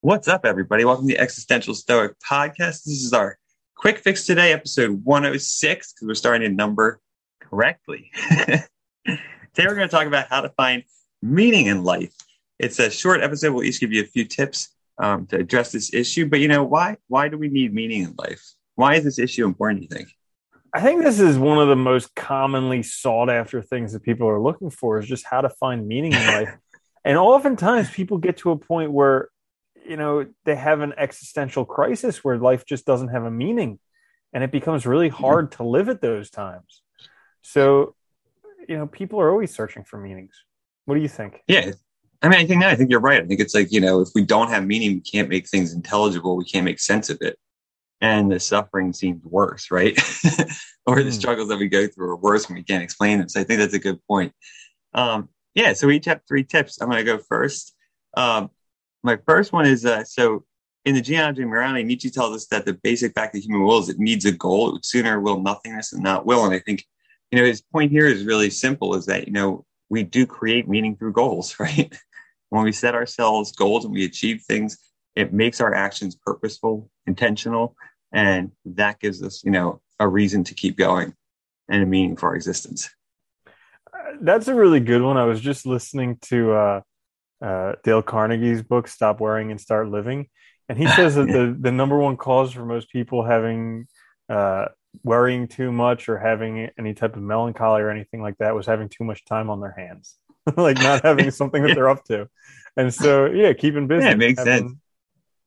What's up, everybody? Welcome to the Existential Stoic Podcast. This is our quick fix today, episode 106, because we're starting a number correctly. today, we're going to talk about how to find meaning in life. It's a short episode. We'll each give you a few tips um, to address this issue. But you know, why? Why do we need meaning in life? Why is this issue important? You think? I think this is one of the most commonly sought after things that people are looking for is just how to find meaning in life. and oftentimes people get to a point where, you know, they have an existential crisis where life just doesn't have a meaning and it becomes really hard to live at those times. So, you know, people are always searching for meanings. What do you think? Yeah. I mean, I think no, I think you're right. I think it's like, you know, if we don't have meaning, we can't make things intelligible. We can't make sense of it and the suffering seems worse, right? or the mm. struggles that we go through are worse when we can't explain them. So I think that's a good point. Um, yeah, so we each have three tips. I'm going to go first. Um, my first one is uh, so in the genealogy of morality, Nietzsche tells us that the basic fact of human will is it needs a goal. Sooner will nothingness than not will. And I think, you know, his point here is really simple is that, you know, we do create meaning through goals, right? when we set ourselves goals and we achieve things, it makes our actions purposeful, intentional, and that gives us, you know, a reason to keep going and a meaning for our existence. That's a really good one. I was just listening to uh, uh, Dale Carnegie's book, Stop Worrying and Start Living. And he says that the, the number one cause for most people having uh, worrying too much or having any type of melancholy or anything like that was having too much time on their hands, like not having something that they're up to. And so, yeah, keeping busy. Yeah, it makes having, sense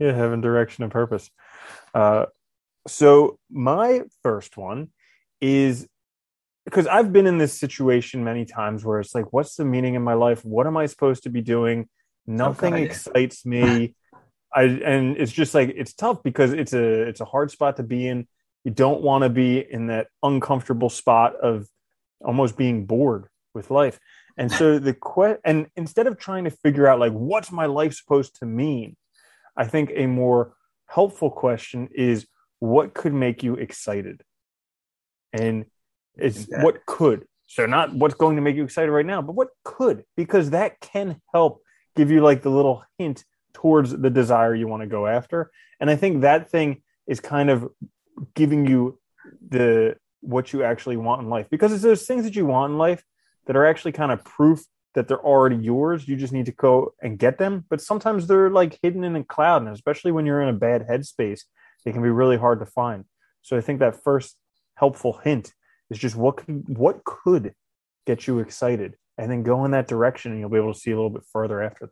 yeah having direction and purpose uh, so my first one is because i've been in this situation many times where it's like what's the meaning in my life? What am i supposed to be doing? Nothing okay. excites me. I and it's just like it's tough because it's a it's a hard spot to be in. You don't want to be in that uncomfortable spot of almost being bored with life. And so the que- and instead of trying to figure out like what's my life supposed to mean I think a more helpful question is what could make you excited? And it's what could. So not what's going to make you excited right now, but what could, because that can help give you like the little hint towards the desire you want to go after. And I think that thing is kind of giving you the what you actually want in life because it's those things that you want in life that are actually kind of proof that they're already yours. You just need to go and get them. But sometimes they're like hidden in a cloud, and especially when you're in a bad headspace, they can be really hard to find. So I think that first helpful hint is just what could, what could get you excited, and then go in that direction, and you'll be able to see a little bit further after that.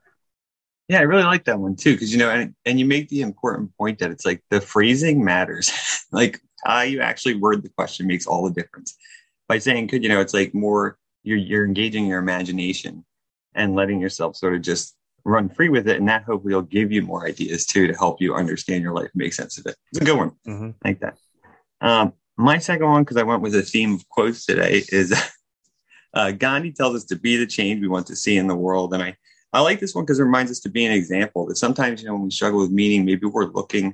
Yeah, I really like that one too, because you know, and and you make the important point that it's like the phrasing matters. like how you actually word the question makes all the difference. By saying could, you know, it's like more you're you're engaging your imagination and letting yourself sort of just run free with it and that hopefully will give you more ideas too to help you understand your life make sense of it it's a good one mm-hmm. like that um, my second one because i went with a theme of quotes today is uh, gandhi tells us to be the change we want to see in the world and i i like this one because it reminds us to be an example that sometimes you know when we struggle with meaning maybe we're looking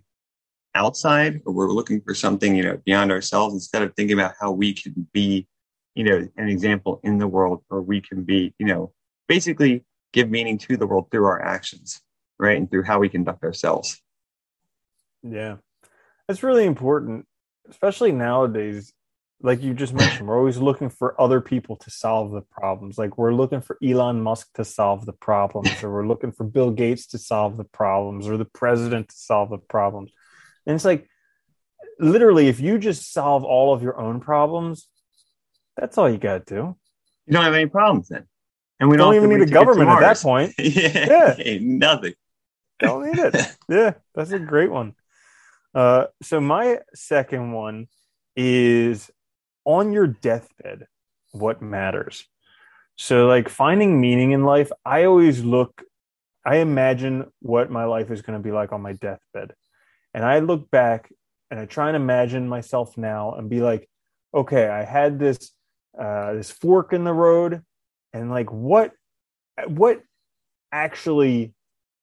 outside or we're looking for something you know beyond ourselves instead of thinking about how we can be you know, an example in the world or we can be, you know, basically give meaning to the world through our actions, right? And through how we conduct ourselves. Yeah. That's really important, especially nowadays. Like you just mentioned, we're always looking for other people to solve the problems. Like we're looking for Elon Musk to solve the problems, or we're looking for Bill Gates to solve the problems, or the president to solve the problems. And it's like, literally, if you just solve all of your own problems, that's all you got to do. You don't have any problems then. And we don't, don't even need a government at that point. yeah. yeah. Nothing. Don't need it. yeah. That's a great one. Uh, so my second one is on your deathbed, what matters? So like finding meaning in life, I always look, I imagine what my life is going to be like on my deathbed. And I look back and I try and imagine myself now and be like, okay, I had this uh, this fork in the road, and like what what actually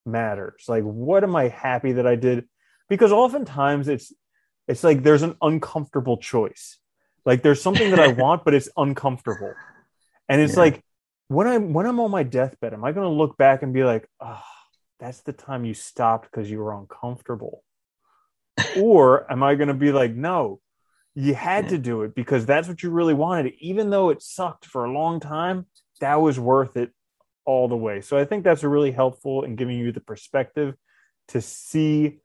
matters? Like, what am I happy that I did? Because oftentimes it's it's like there's an uncomfortable choice. Like there's something that I want, but it's uncomfortable, and it's yeah. like when I'm when I'm on my deathbed, am I going to look back and be like, oh, that's the time you stopped because you were uncomfortable? or am I going to be like, no, you had to do it because that's what you really wanted. Even though it sucked for a long time, that was worth it all the way. So I think that's really helpful in giving you the perspective to see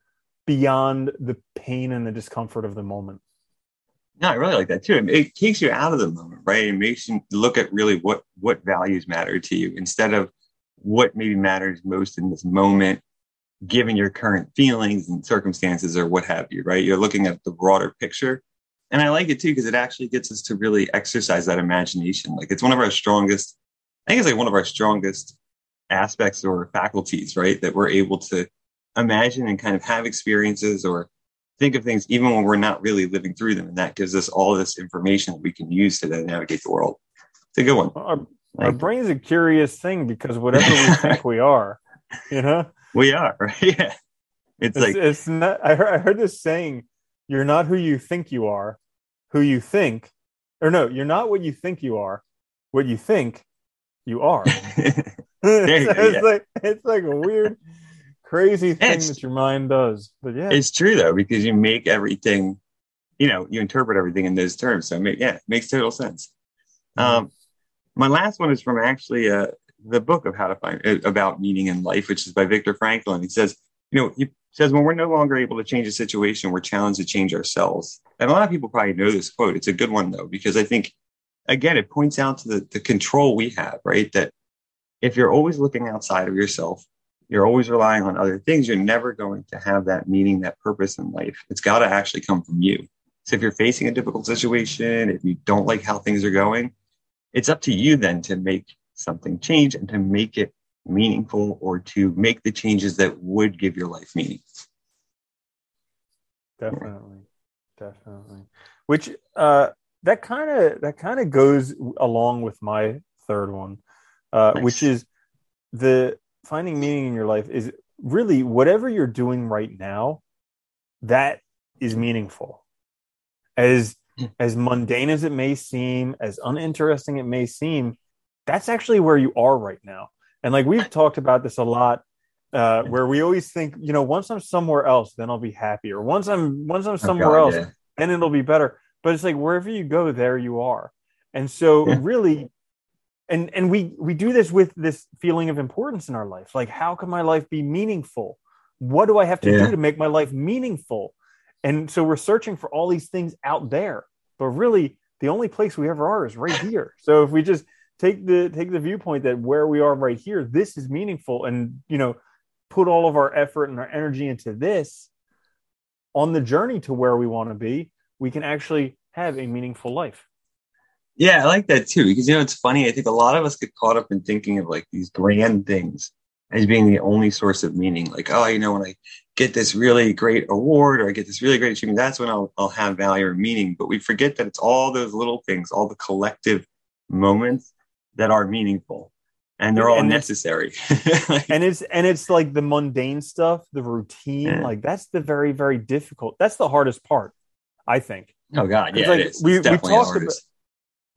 beyond the pain and the discomfort of the moment. No, I really like that too. It takes you out of the moment, right? It makes you look at really what what values matter to you instead of what maybe matters most in this moment, given your current feelings and circumstances or what have you, right? You're looking at the broader picture. And I like it too because it actually gets us to really exercise that imagination. Like it's one of our strongest, I think it's like one of our strongest aspects or faculties, right? That we're able to imagine and kind of have experiences or think of things even when we're not really living through them. And that gives us all this information that we can use to then navigate the world. It's a good one. Our, our brain's a curious thing because whatever we think we are, you know, we are, right? Yeah. It's, it's like, it's not, I heard, I heard this saying, you're not who you think you are, who you think, or no, you're not what you think you are, what you think you are. go, it's, yeah. like, it's like a weird, crazy thing that your mind does. But yeah, it's true though because you make everything, you know, you interpret everything in those terms. So yeah, it makes total sense. Mm-hmm. Um, my last one is from actually uh, the book of how to find uh, about meaning in life, which is by Viktor Frankl. He says, you know, he says when we're no longer able to change a situation, we're challenged to change ourselves. And a lot of people probably know this quote. It's a good one though because I think again it points out to the, the control we have, right? That if you're always looking outside of yourself you're always relying on other things, you're never going to have that meaning, that purpose in life. It's got to actually come from you. So if you're facing a difficult situation, if you don't like how things are going, it's up to you then to make something change and to make it meaningful or to make the changes that would give your life meaning. Definitely. Definitely. Which uh that kind of that kind of goes along with my third one, uh, nice. which is the finding meaning in your life is really whatever you're doing right now that is meaningful as hmm. as mundane as it may seem as uninteresting it may seem that's actually where you are right now and like we've talked about this a lot uh, where we always think you know once i'm somewhere else then i'll be happy or once i'm once i'm somewhere oh God, else yeah. then it'll be better but it's like wherever you go there you are and so yeah. really and and we we do this with this feeling of importance in our life. Like how can my life be meaningful? What do i have to yeah. do to make my life meaningful? And so we're searching for all these things out there. But really the only place we ever are is right here. So if we just take the take the viewpoint that where we are right here this is meaningful and you know put all of our effort and our energy into this on the journey to where we want to be we can actually have a meaningful life yeah, I like that too because you know it's funny. I think a lot of us get caught up in thinking of like these grand things as being the only source of meaning. Like, oh, you know, when I get this really great award or I get this really great achievement, that's when I'll I'll have value or meaning. But we forget that it's all those little things, all the collective moments that are meaningful and they're all and necessary. and it's and it's like the mundane stuff, the routine, yeah. like that's the very very difficult. That's the hardest part, I think. Oh God, yeah, like, we we talked about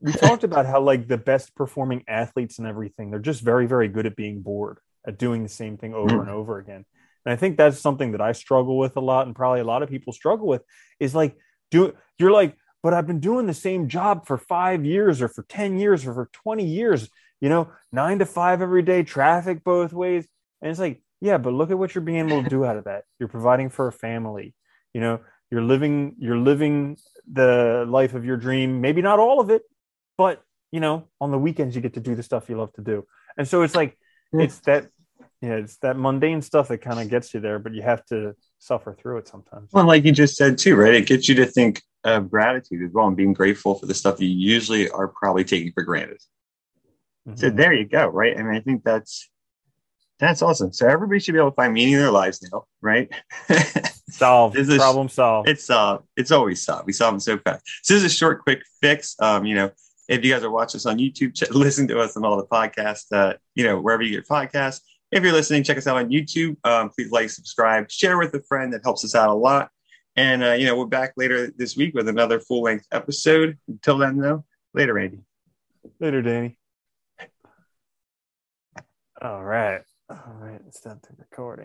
we talked about how like the best performing athletes and everything, they're just very, very good at being bored, at doing the same thing over mm. and over again. And I think that's something that I struggle with a lot, and probably a lot of people struggle with is like, do you're like, but I've been doing the same job for five years or for 10 years or for 20 years, you know, nine to five every day, traffic both ways. And it's like, yeah, but look at what you're being able to do out of that. You're providing for a family, you know, you're living, you're living the life of your dream. Maybe not all of it, but you know, on the weekends you get to do the stuff you love to do. And so it's like yeah. it's that yeah, it's that mundane stuff that kind of gets you there, but you have to suffer through it sometimes. Well, like you just said too, right? It gets you to think of gratitude as well and being grateful for the stuff you usually are probably taking for granted. Mm-hmm. So there you go, right? I mean, I think that's that's awesome. So everybody should be able to find meaning in their lives now, right? solved. this is problem solved. It's solved. It's always solved. We solve them so fast. So this is a short, quick fix. Um, you know, if you guys are watching us on YouTube, ch- listen to us on all the podcasts, uh, you know, wherever you get podcasts. If you're listening, check us out on YouTube. Um, please like, subscribe, share with a friend. That helps us out a lot. And, uh, you know, we're back later this week with another full length episode. Until then, though, later, Andy. Later, Danny. All right. All right, stop the recording.